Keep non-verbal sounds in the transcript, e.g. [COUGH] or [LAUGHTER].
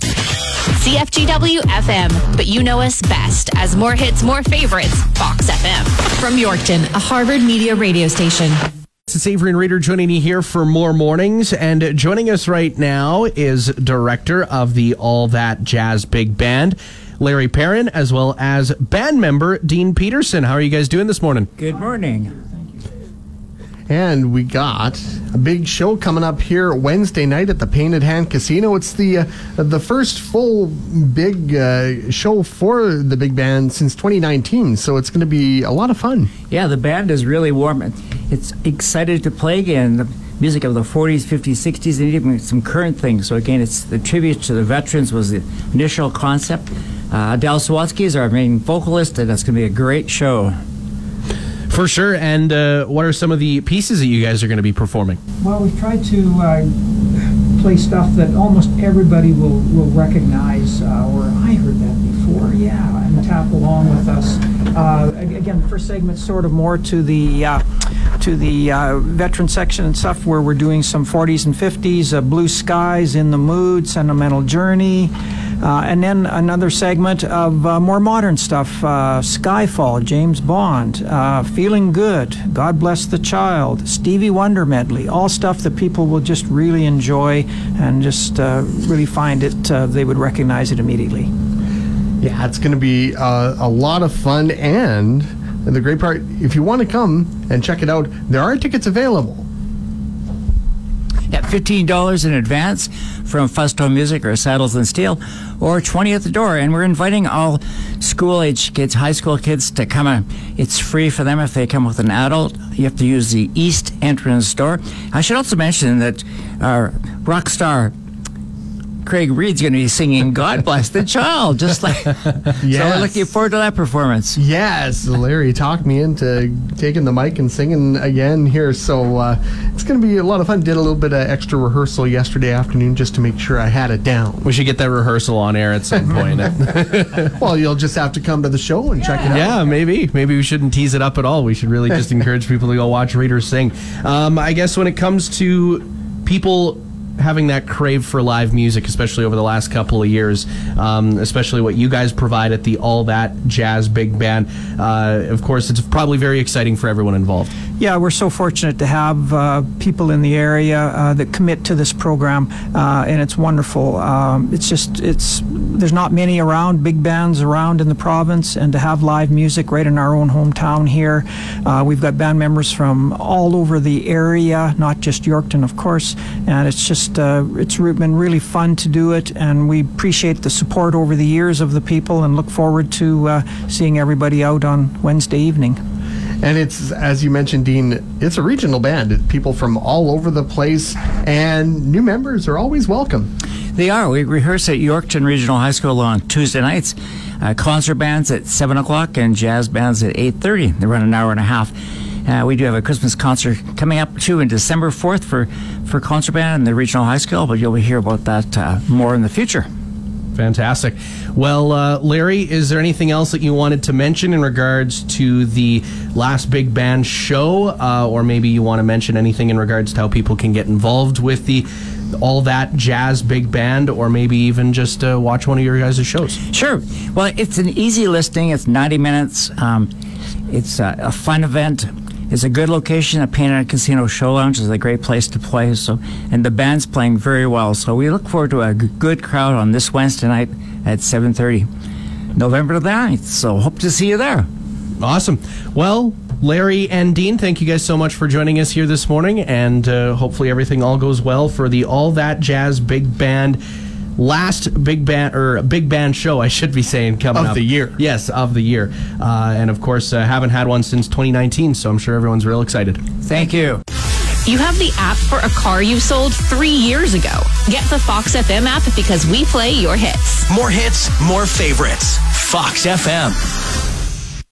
CFGW FM, but you know us best as more hits, more favorites, Fox FM. From Yorkton, a Harvard Media radio station. It's Avery and Reader joining me here for more mornings. And joining us right now is director of the All That Jazz Big Band, Larry Perrin, as well as band member Dean Peterson. How are you guys doing this morning? Good morning. And we got a big show coming up here Wednesday night at the Painted Hand Casino. It's the uh, the first full big uh, show for the big band since 2019, so it's going to be a lot of fun. Yeah, the band is really warm. It's excited to play again. The music of the 40s, 50s, 60s, and even some current things. So again, it's the tribute to the veterans was the initial concept. Uh, Adele Swatsky is our main vocalist, and it's going to be a great show. For sure. And uh, what are some of the pieces that you guys are going to be performing? Well, we've tried to uh, play stuff that almost everybody will, will recognize, uh, or I heard that before, yeah, and tap along with us. Uh, again, the first segment's sort of more to the uh, to the uh, veteran section and stuff where we're doing some 40s and 50s, Blue Skies, In the Mood, Sentimental Journey. Uh, and then another segment of uh, more modern stuff uh, Skyfall, James Bond, Feeling Good, God Bless the Child, Stevie Wonder medley, all stuff that people will just really enjoy and just really find it, they would recognize it immediately. Yeah, it's going to be a lot of fun. And the great part, if you want to come and check it out, there are tickets available at $15 in advance from Fusto Music or Saddles and Steel, or 20 at the door. And we're inviting all school age kids, high school kids, to come. In. It's free for them if they come with an adult. You have to use the east entrance door. I should also mention that our rock star Craig Reid's going to be singing "God Bless the Child," just like. yes. So we're looking forward to that performance. Yes, Larry talked me into taking the mic and singing again here, so uh, it's going to be a lot of fun. Did a little bit of extra rehearsal yesterday afternoon just to make sure I had it down. We should get that rehearsal on air at some [LAUGHS] point. [LAUGHS] well, you'll just have to come to the show and check it out. Yeah, maybe. Maybe we shouldn't tease it up at all. We should really just [LAUGHS] encourage people to go watch Readers sing. Um, I guess when it comes to people having that crave for live music, especially over the last couple of years, um, especially what you guys provide at the All That Jazz Big Band. Uh, of course, it's probably very exciting for everyone involved. Yeah, we're so fortunate to have uh, people in the area uh, that commit to this program, uh, and it's wonderful. Um, it's just it's there's not many around, big bands around in the province, and to have live music right in our own hometown here. Uh, we've got band members from all over the area, not just Yorkton, of course, and it's just uh, it's been really fun to do it, and we appreciate the support over the years of the people, and look forward to uh, seeing everybody out on Wednesday evening. And it's, as you mentioned, Dean, it's a regional band. People from all over the place, and new members are always welcome. They are. We rehearse at Yorkton Regional High School on Tuesday nights. Uh, concert bands at 7 o'clock and jazz bands at 8.30. They run an hour and a half. Uh, we do have a Christmas concert coming up too in December 4th for, for concert band in the regional high school, but you'll hear about that uh, more in the future. Fantastic. Well, uh, Larry, is there anything else that you wanted to mention in regards to the last big band show, uh, or maybe you want to mention anything in regards to how people can get involved with the all that jazz big band, or maybe even just uh, watch one of your guys' shows? Sure. Well, it's an easy listing. It's 90 minutes. Um, it's a fun event it's a good location. A Painted Casino Show Lounge is a great place to play. So, and the band's playing very well. So we look forward to a good crowd on this Wednesday night at 7:30, November the 9th. So hope to see you there. Awesome. Well, Larry and Dean, thank you guys so much for joining us here this morning, and uh, hopefully everything all goes well for the All That Jazz Big Band last big band or big band show, I should be saying, coming up. of up. the year. Yes, of the year, uh, and of course, uh, haven't had one since 2019, so I'm sure everyone's real excited. Thank you. You have the app for a car you sold three years ago. Get the Fox FM app because we play your hits. More hits, more favorites. Fox FM.